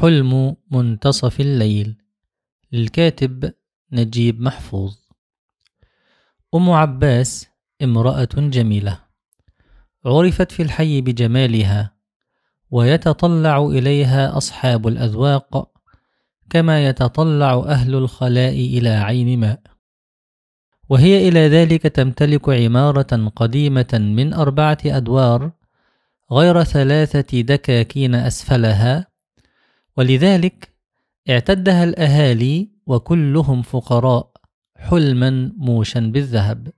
حلم منتصف الليل. للكاتب نجيب محفوظ. أم عباس امرأة جميلة. عرفت في الحي بجمالها ويتطلع إليها أصحاب الأذواق كما يتطلع أهل الخلاء إلى عين ماء. وهي إلى ذلك تمتلك عمارة قديمة من أربعة أدوار غير ثلاثة دكاكين أسفلها ولذلك اعتدها الأهالي وكلهم فقراء حلما موشا بالذهب.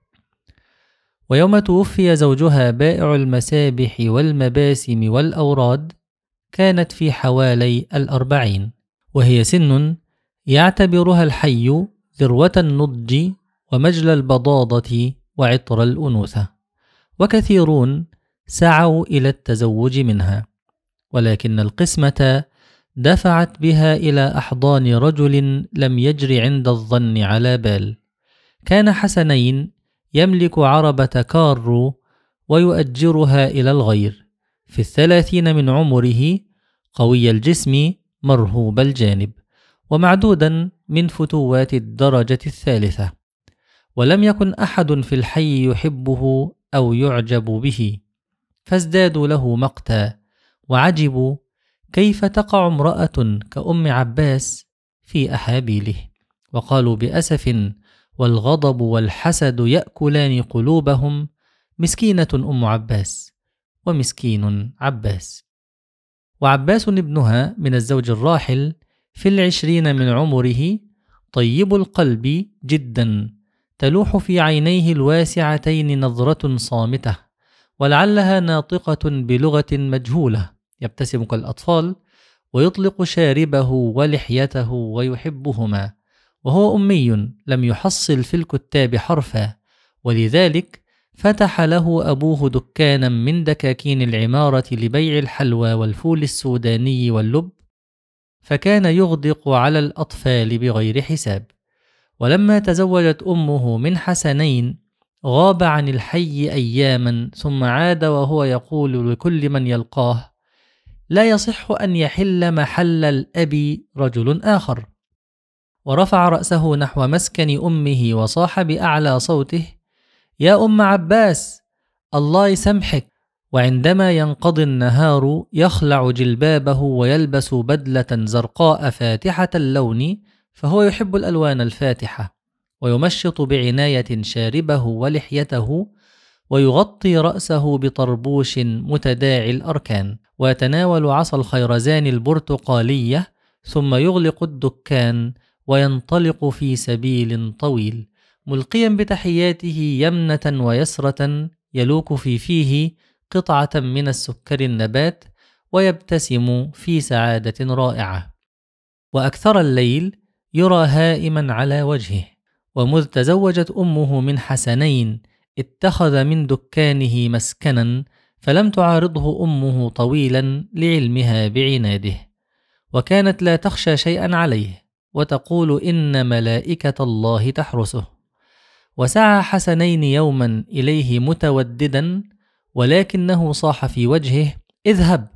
ويوم توفي زوجها بائع المسابح والمباسم والأوراد كانت في حوالي الأربعين وهي سن يعتبرها الحي ذروة النضج ومجلى البضاضة وعطر الأنوثة وكثيرون سعوا إلى التزوج منها ولكن القسمة دفعت بها إلى أحضان رجل لم يجر عند الظن على بال. كان حسنين يملك عربة كارو ويؤجرها إلى الغير. في الثلاثين من عمره قوي الجسم مرهوب الجانب ومعدودا من فتوات الدرجة الثالثة. ولم يكن أحد في الحي يحبه أو يعجب به. فازدادوا له مقتا وعجبوا كيف تقع امرأة كأم عباس في أحابيله؟ وقالوا بأسف والغضب والحسد يأكلان قلوبهم. مسكينة أم عباس ومسكين عباس. وعباس ابنها من الزوج الراحل في العشرين من عمره طيب القلب جدا. تلوح في عينيه الواسعتين نظرة صامتة ولعلها ناطقة بلغة مجهولة. يبتسم كالأطفال ويطلق شاربه ولحيته ويحبهما. وهو أمي لم يحصل في الكتاب حرفا. ولذلك فتح له أبوه دكانا من دكاكين العمارة لبيع الحلوى والفول السوداني واللب فكان يغدق على الأطفال بغير حساب. ولما تزوجت أمه من حسنين غاب عن الحي أياما ثم عاد وهو يقول لكل من يلقاه لا يصح أن يحل محل الأب رجل آخر. ورفع رأسه نحو مسكن أمه وصاح بأعلى صوته يا أم عباس الله يسامحك وعندما ينقضي النهار يخلع جلبابه ويلبس بدلة زرقاء فاتحة اللون فهو يحب الألوان الفاتحة ويمشط بعناية شاربه ولحيته ويغطي رأسه بطربوش متداعي الأركان ويتناول عصا الخيرزان البرتقالية ثم يغلق الدكان وينطلق في سبيل طويل. ملقيا بتحياته يمنة ويسرة يلوك في فيه قطعة من السكر النبات ويبتسم في سعادة رائعة. وأكثر الليل يرى هائما على وجهه ومذ تزوجت أمه من حسنين اتخذ من دكانه مسكنا فلم تعارضه أمه طويلا لعلمها بعناده وكانت لا تخشى شيئا عليه وتقول إن ملائكة الله تحرسه. وسعى حسنين يوما إليه متوددا ولكنه صاح في وجهه اذهب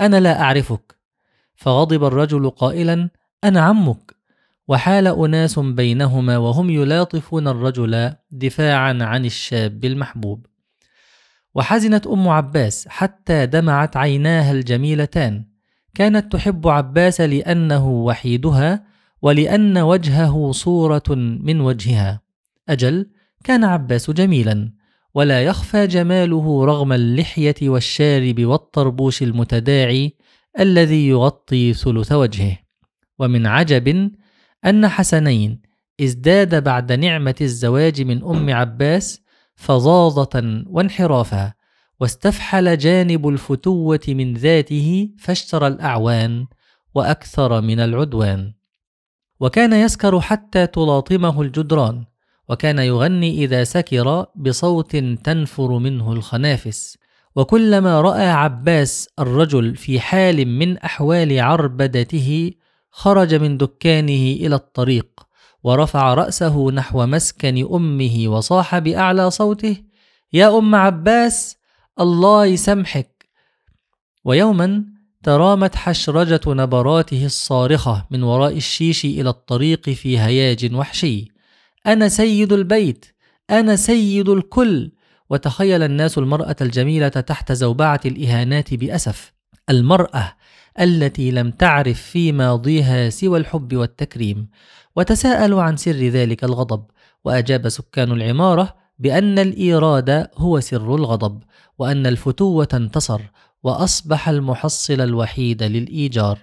أنا لا أعرفك. فغضب الرجل قائلا أنا عمك. وحال أناس بينهما وهم يلاطفون الرجل دفاعا عن الشاب المحبوب. وحزنت أم عباس حتى دمعت عيناها الجميلتان. كانت تحب عباس لأنه وحيدها ولأن وجهه صورة من وجهها. أجل كان عباس جميلا ولا يخفى جماله رغم اللحية والشارب والطربوش المتداعي الذي يغطي ثلث وجهه. ومن عجب أن حسنين ازداد بعد نعمة الزواج من أم عباس فظاظة وانحرافا واستفحل جانب الفتوة من ذاته فاشترى الأعوان وأكثر من العدوان. وكان يسكر حتى تلاطمه الجدران وكان يغني إذا سكر بصوت تنفر منه الخنافس. وكلما رأى عباس الرجل في حال من أحوال عربدته خرج من دكانه إلى الطريق ورفع رأسه نحو مسكن أمه وصاح بأعلى صوته يا أم عباس الله يسامحك. ويوما ترامت حشرجة نبراته الصارخة من وراء الشيش إلى الطريق في هياج وحشي. أنا سيد البيت أنا سيد الكل. وتخيل الناس المرأة الجميلة تحت زوبعة الإهانات بأسف. المرأة التي لم تعرف في ماضيها سوى الحب والتكريم وتساءلوا عن سر ذلك الغضب وأجاب سكان العمارة بأن الإيراد هو سر الغضب وأن الفتوة انتصر وأصبح المحصل الوحيد للإيجار.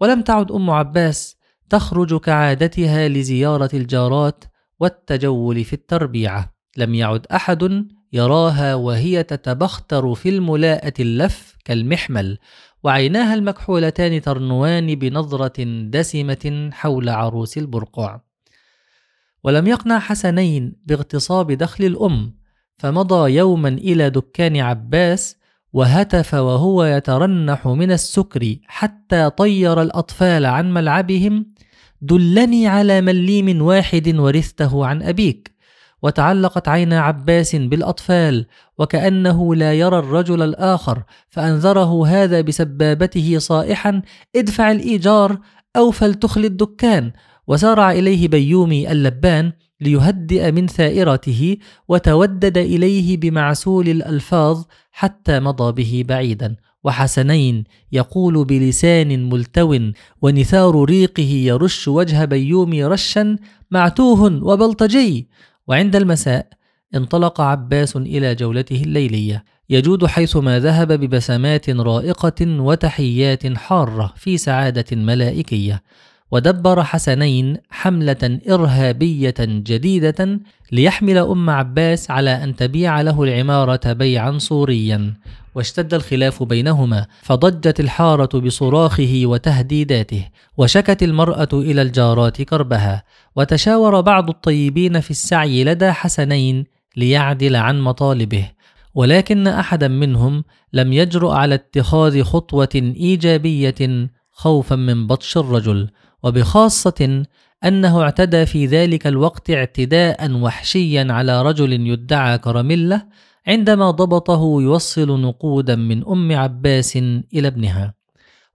ولم تعد أم عباس تخرج كعادتها لزيارة الجارات والتجول في التربيعة. لم يعد أحد يراها وهي تتبختر في الملاءة اللف كالمحمل وعيناها المكحولتان ترنوان بنظرة دسمة حول عروس البرقع. ولم يقنع حسنين باغتصاب دخل الأم فمضى يوما إلى دكان عباس وهتف وهو يترنح من السكر حتى طير الأطفال عن ملعبهم دلني على مليم واحد ورثته عن أبيك. وتعلقت عينا عباس بالأطفال وكأنه لا يرى الرجل الآخر فأنذره هذا بسبابته صائحا ادفع الإيجار أو فلتخل الدكان. وسارع إليه بيومي اللبان ليهدئ من ثائرته وتودد إليه بمعسول الألفاظ حتى مضى به بعيدا. وحسنين يقول بلسان ملتو ونثار ريقه يرش وجه بيومي رشا معتوه وبلطجي. وعند المساء انطلق عباس إلى جولته الليلية يجود حيثما ذهب ببسمات رائقة وتحيات حارة في سعادة ملائكية. ودبر حسنين حملة إرهابية جديدة ليحمل أم عباس على أن تبيع له العمارة بيعا صوريا. واشتد الخلاف بينهما فضجت الحارة بصراخه وتهديداته وشكت المرأة إلى الجارات كربها. وتشاور بعض الطيبين في السعي لدى حسنين ليعدل عن مطالبه. ولكن أحدا منهم لم يجرؤ على اتخاذ خطوة إيجابية خوفا من بطش الرجل. وبخاصة أنه اعتدى في ذلك الوقت اعتداء وحشيا على رجل يدعى كراميلا عندما ضبطه يوصل نقودا من أم عباس إلى ابنها.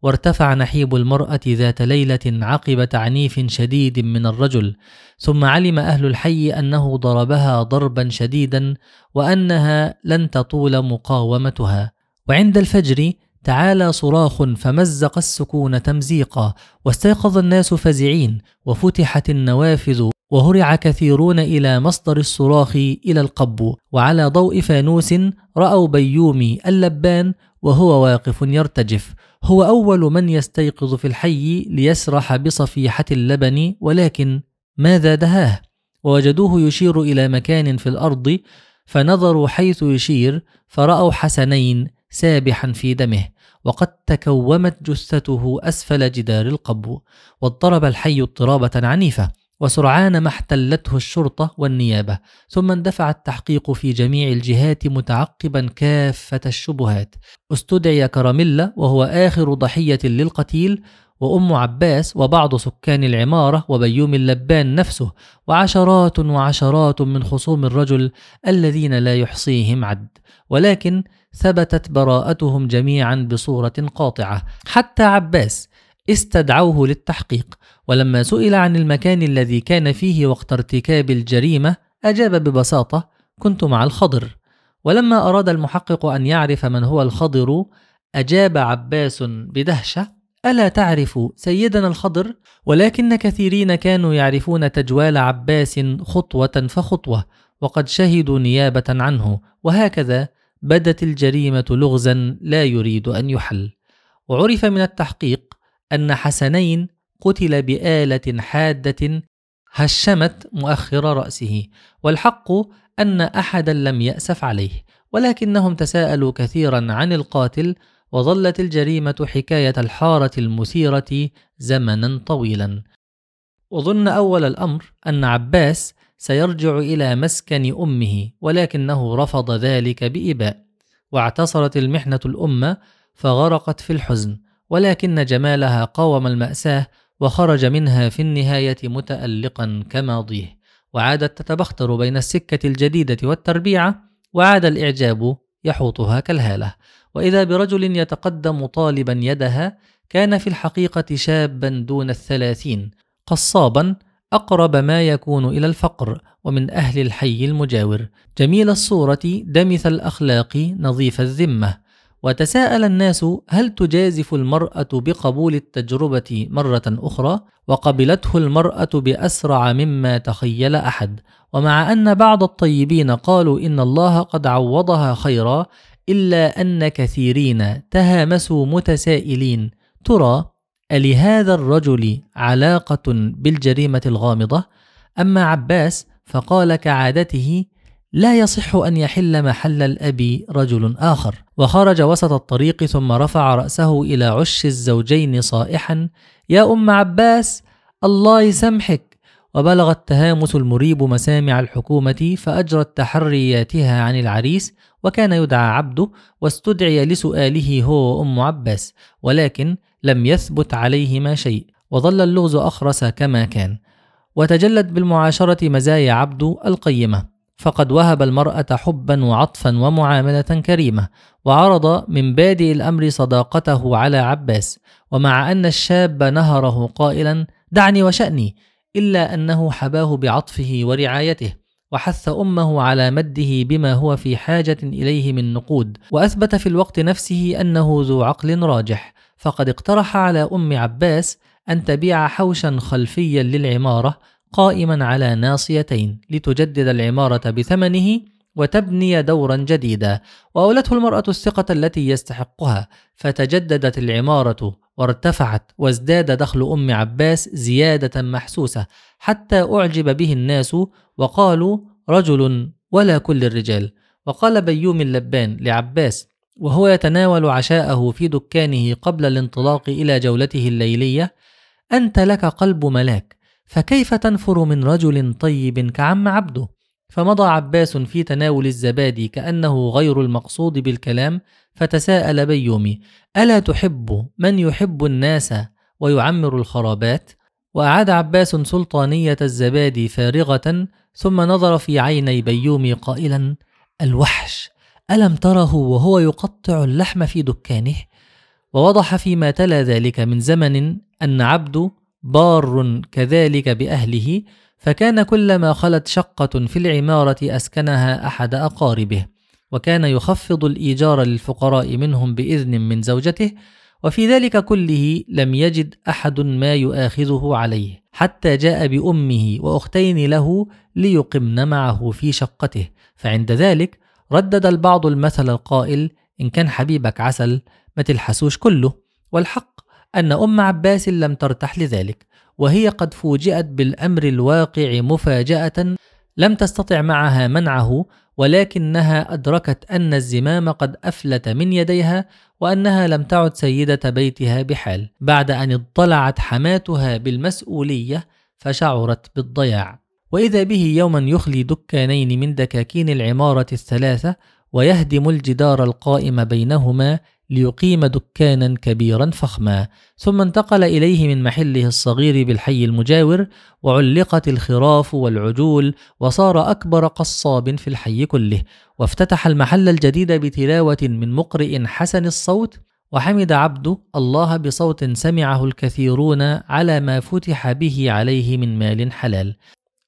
وارتفع نحيب المرأة ذات ليلة عقب تعنيف شديد من الرجل ثم علم أهل الحي أنه ضربها ضربا شديدا وأنها لن تطول مقاومتها. وعند الفجر تعالى صراخ فمزق السكون تمزيقا واستيقظ الناس فزعين وفتحت النوافذ وهرع كثيرون إلى مصدر الصراخ إلى القبو وعلى ضوء فانوس رأوا بيومي اللبان وهو واقف يرتجف. هو أول من يستيقظ في الحي ليسرح بصفيحة اللبن ولكن ماذا دهاه؟ ووجدوه يشير إلى مكان في الأرض فنظروا حيث يشير فرأوا حسنين سابحا في دمه وقد تكومت جثته أسفل جدار القبو واضطرب الحي اضطرابة عنيفة وسرعان ما احتلته الشرطة والنيابة ثم اندفع التحقيق في جميع الجهات متعقبا كافة الشبهات. استدعي كراميلا وهو آخر ضحية للقتيل وأم عباس وبعض سكان العمارة وبيوم اللبان نفسه وعشرات وعشرات من خصوم الرجل الذين لا يحصيهم عد. ولكن ثبتت براءتهم جميعا بصورة قاطعة حتى عباس استدعوه للتحقيق ولما سئل عن المكان الذي كان فيه وقت ارتكاب الجريمة أجاب ببساطة كنت مع الخضر ولما أراد المحقق أن يعرف من هو الخضر أجاب عباس بدهشة ألا تعرف سيدنا الخضر؟ ولكن كثيرين كانوا يعرفون تجوال عباس خطوة فخطوة وقد شهدوا نيابة عنه وهكذا بدت الجريمة لغزا لا يريد أن يحل. وعرف من التحقيق أن حسنين قتل بآلة حادة هشمت مؤخر رأسه والحق أن أحدا لم يأسف عليه ولكنهم تساءلوا كثيرا عن القاتل وظلت الجريمة حكاية الحارة المثيرة زمنا طويلا. وظن أول الأمر أن عباس سيرجع إلى مسكن أمه ولكنه رفض ذلك بإباء واعتصرت المحنة الأمة فغرقت في الحزن ولكن جمالها قاوم المأساة وخرج منها في النهاية متألقا كماضيه. وعادت تتبختر بين السكة الجديدة والتربيعة وعاد الإعجاب يحوطها كالهالة. وإذا برجل يتقدم طالبا يدها كان في الحقيقة شابا دون الثلاثين قصابا أقرب ما يكون إلى الفقر ومن أهل الحي المجاور. جميل الصورة دمث الأخلاق نظيف الذمة. وتساءل الناس هل تجازف المرأة بقبول التجربة مرة أخرى؟ وقبلته المرأة بأسرع مما تخيل أحد، ومع أن بعض الطيبين قالوا إن الله قد عوضها خيرا، إلا أن كثيرين تهامسوا متسائلين: ترى ألهذا الرجل علاقة بالجريمة الغامضة؟ أما عباس فقال كعادته: لا يصح أن يحل محل الأب رجل آخر. وخرج وسط الطريق ثم رفع رأسه إلى عش الزوجين صائحا يا أم عباس الله يسامحك. وبلغ التهامس المريب مسامع الحكومة فأجرت تحرياتها عن العريس وكان يدعى عبده واستدعي لسؤاله هو وأم عباس. ولكن لم يثبت عليهما شيء وظل اللغز أخرس كما كان. وتجلت بالمعاشرة مزايا عبده القيمة. فقد وهب المرأة حبا وعطفا ومعاملة كريمة. وعرض من بادئ الأمر صداقته على عباس. ومع أن الشاب نهره قائلا دعني وشأني. إلا أنه حباه بعطفه ورعايته. وحث أمه على مده بما هو في حاجة إليه من نقود. وأثبت في الوقت نفسه أنه ذو عقل راجح. فقد اقترح على أم عباس أن تبيع حوشا خلفيا للعمارة قائما على ناصيتين لتجدد العمارة بثمنه وتبني دورا جديدا. وأولته المرأة الثقة التي يستحقها. فتجددت العمارة وارتفعت وازداد دخل أم عباس زيادة محسوسة حتى أعجب به الناس وقالوا رجل ولا كل الرجال. وقال بيوم اللبان لعباس وهو يتناول عشاءه في دكانه قبل الانطلاق إلى جولته الليلية أنت لك قلب ملاك فكيف تنفر من رجل طيب كعم عبده فمضى عباس في تناول الزبادي كأنه غير المقصود بالكلام فتساءل بيومي ألا تحب من يحب الناس ويعمر الخرابات؟ وأعاد عباس سلطانية الزبادي فارغة ثم نظر في عيني بيومي قائلا الوحش ألم تره وهو يقطع اللحم في دكانه؟ ووضح فيما تلا ذلك من زمن أن عبد بار كذلك بأهله فكان كلما خلت شقة في العمارة أسكنها أحد أقاربه وكان يخفض الإيجار للفقراء منهم بإذن من زوجته وفي ذلك كله لم يجد أحد ما يؤاخذه عليه حتى جاء بأمه وأختين له ليقمن معه في شقته فعند ذلك ردد البعض المثل القائل إن كان حبيبك عسل ما تلحسوش كله. والحق أن أم عباس لم ترتح لذلك وهي قد فوجئت بالأمر الواقع مفاجأة لم تستطع معها منعه ولكنها أدركت أن الزمام قد أفلت من يديها وأنها لم تعد سيدة بيتها بحال. بعد أن اضطلعت حماتها بالمسؤولية فشعرت بالضياع. وإذا به يوما يخلي دكانين من دكاكين العمارة الثلاثة ويهدم الجدار القائم بينهما ليقيم دكانا كبيرا فخما ثم انتقل إليه من محله الصغير بالحي المجاور وعلقت الخراف والعجول وصار أكبر قصاب في الحي كله وافتتح المحل الجديد بتلاوة من مقرئ حسن الصوت وحمد عبد الله بصوت سمعه الكثيرون على ما فتح به عليه من مال حلال.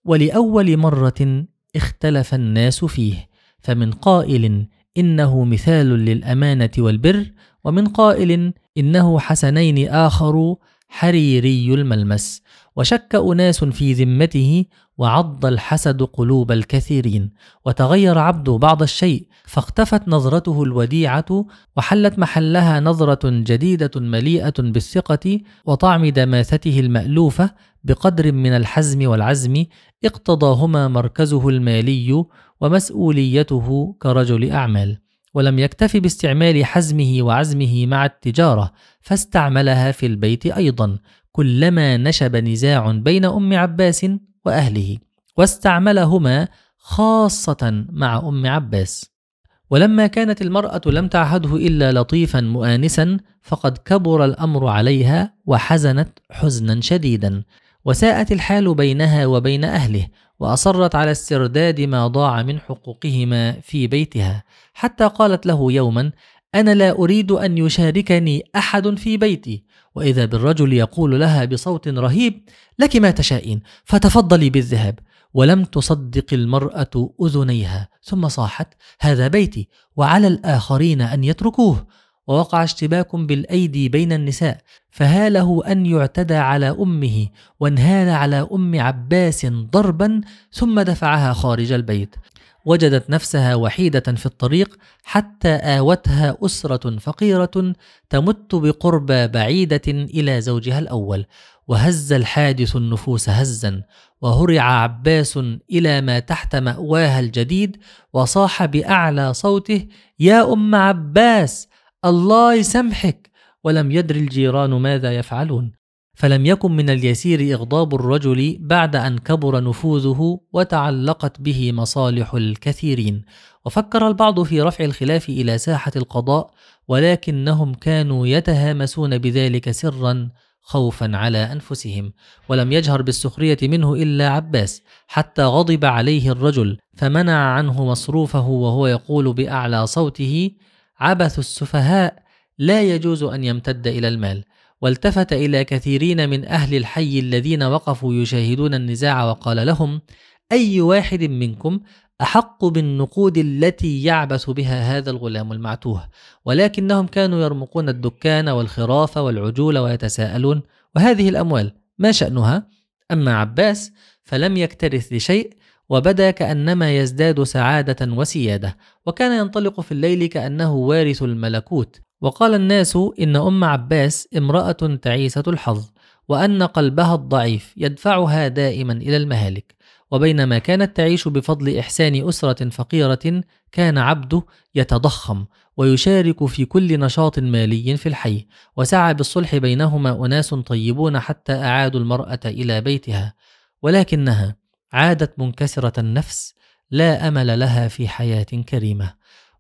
ولأول مرة اختلف الناس فيه فمن قائل إنه مثال للأمانة والبر ومن قائل إنه حسنين آخر حريري الملمس. وشك أناس في ذمته وعض الحسد قلوب الكثيرين. وتغير عبده بعض الشيء فاختفت نظرته الوديعة وحلت محلها نظرة جديدة مليئة بالثقة وطعم دماثته المألوفة بقدر من الحزم والعزم اقتضاهما مركزه المالي ومسؤوليته كرجل أعمال ولم يكتف باستعمال حزمه وعزمه مع التجارة فاستعملها في البيت أيضا كلما نشب نزاع بين أم عباس وأهله واستعملهما خاصة مع أم عباس. ولما كانت المرأة لم تعهده إلا لطيفا مؤانسا فقد كبر الأمر عليها وحزنت حزنا شديدا. وساءت الحال بينها وبين أهله وأصرت على استرداد ما ضاع من حقوقهما في بيتها حتى قالت له يوما أنا لا أريد أن يشاركني أحد في بيتي. وإذا بالرجل يقول لها بصوت رهيب لك ما تشائين فتفضلي بالذهاب. ولم تصدق المرأة أذنيها ثم صاحت هذا بيتي وعلى الآخرين أن يتركوه. ووقع اشتباك بالأيدي بين النساء فها له أن يعتدى على أمه وانهال على أم عباس ضربا ثم دفعها خارج البيت. وجدت نفسها وحيدة في الطريق حتى آوتها أسرة فقيرة تمت بقربى بعيدة إلى زوجها الأول. وهز الحادث النفوس هزا وهرع عباس إلى ما تحت مأواها الجديد وصاح بأعلى صوته يا أم عباس! الله يسامحك ولم يدر الجيران ماذا يفعلون. فلم يكن من اليسير إغضاب الرجل بعد أن كبر نفوذه وتعلقت به مصالح الكثيرين. وفكر البعض في رفع الخلاف إلى ساحة القضاء ولكنهم كانوا يتهامسون بذلك سرا خوفا على أنفسهم. ولم يجهر بالسخرية منه إلا عباس حتى غضب عليه الرجل فمنع عنه مصروفه وهو يقول بأعلى صوته عبث السفهاء لا يجوز أن يمتد إلى المال والتفت إلى كثيرين من أهل الحي الذين وقفوا يشاهدون النزاع وقال لهم أي واحد منكم أحق بالنقود التي يعبث بها هذا الغلام المعتوه ولكنهم كانوا يرمقون الدكان والخراف والعجول ويتساءلون وهذه الأموال ما شأنها؟ أما عباس فلم يكترث لشيء وبدا كأنما يزداد سعادة وسيادة وكان ينطلق في الليل كأنه وارث الملكوت. وقال الناس إن أم عباس امرأة تعيسة الحظ وأن قلبها الضعيف يدفعها دائما إلى المهالك. وبينما كانت تعيش بفضل إحسان أسرة فقيرة كان عبده يتضخم ويشارك في كل نشاط مالي في الحي. وسعى بالصلح بينهما أناس طيبون حتى أعادوا المرأة إلى بيتها. ولكنها عادت منكسرة النفس لا أمل لها في حياة كريمة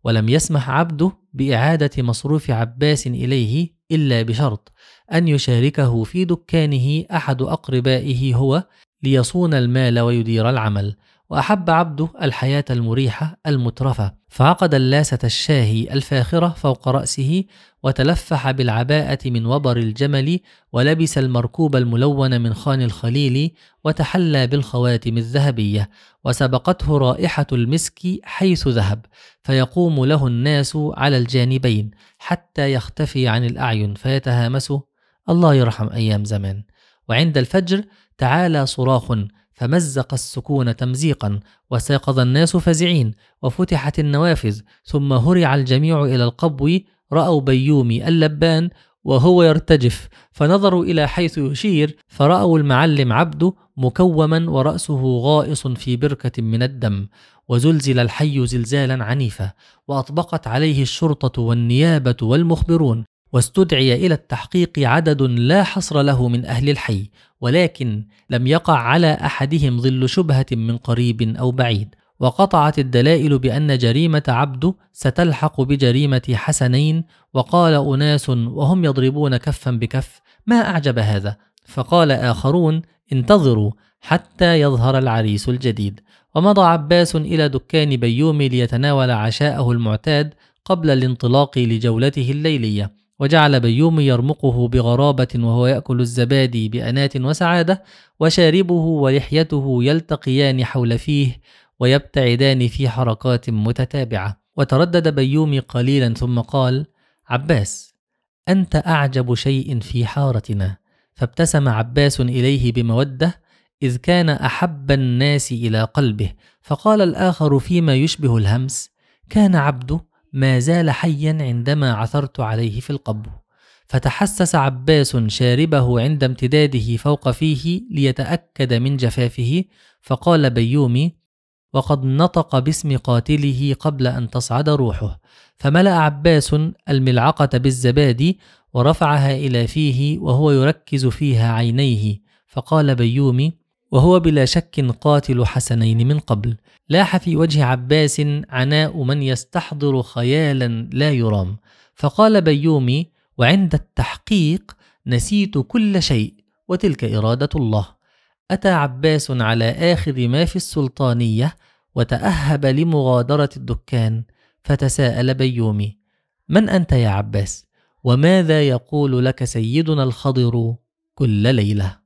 ولم يسمح عبده بإعادة مصروف عباس إليه إلا بشرط أن يشاركه في دكانه أحد أقربائه هو ليصون المال ويدير العمل وأحب عبده الحياة المريحة المترفة. فعقد اللاسة الشاهي الفاخرة فوق رأسه وتلفح بالعباءة من وبر الجمل ولبس المركوب الملون من خان الخليل وتحلى بالخواتم الذهبية. وسبقته رائحة المسك حيث ذهب. فيقوم له الناس على الجانبين حتى يختفي عن الأعين فيتهامسوا الله يرحم أيام زمان. وعند الفجر تعالى صراخ فمزق السكون تمزيقا وساقظ الناس فزعين وفتحت النوافذ ثم هرع الجميع إلى القبو رأوا بيومي اللبان وهو يرتجف فنظروا إلى حيث يشير فرأوا المعلم عبده مكوما ورأسه غائص في بركة من الدم وزلزل الحي زلزالا عنيفا وأطبقت عليه الشرطة والنيابة والمخبرون. واستدعي إلى التحقيق عدد لا حصر له من أهل الحي ولكن لم يقع على أحدهم ظل شبهة من قريب أو بعيد. وقطعت الدلائل بأن جريمة عبده ستلحق بجريمة حسنين وقال أناس وهم يضربون كفا بكف ما أعجب هذا؟ فقال آخرون انتظروا حتى يظهر العريس الجديد. ومضى عباس إلى دكان بيومي ليتناول عشاءه المعتاد قبل الانطلاق لجولته الليلية. وجعل بيومي يرمقه بغرابة وهو يأكل الزبادي بأنات وسعادة وشاربه ولحيته يلتقيان حول فيه ويبتعدان في حركات متتابعة. وتردد بيومي قليلا ثم قال عباس أنت أعجب شيء في حارتنا. فابتسم عباس إليه بمودة إذ كان أحب الناس إلى قلبه. فقال الآخر فيما يشبه الهمس كان عبده ما زال حيا عندما عثرت عليه في القبو. فتحسس عباس شاربه عند امتداده فوق فيه ليتأكد من جفافه فقال بيومي وقد نطق باسم قاتله قبل أن تصعد روحه. فملأ عباس الملعقة بالزبادي ورفعها إلى فيه وهو يركز فيها عينيه. فقال بيومي وهو بلا شك قاتل حسنين من قبل لاح في وجه عباس عناء من يستحضر خيالا لا يرام فقال بيومي وعند التحقيق نسيت كل شيء وتلك إرادة الله أتى عباس على آخذ ما في السلطانية وتأهب لمغادرة الدكان فتساءل بيومي من أنت يا عباس؟ وماذا يقول لك سيدنا الخضر كل ليلة؟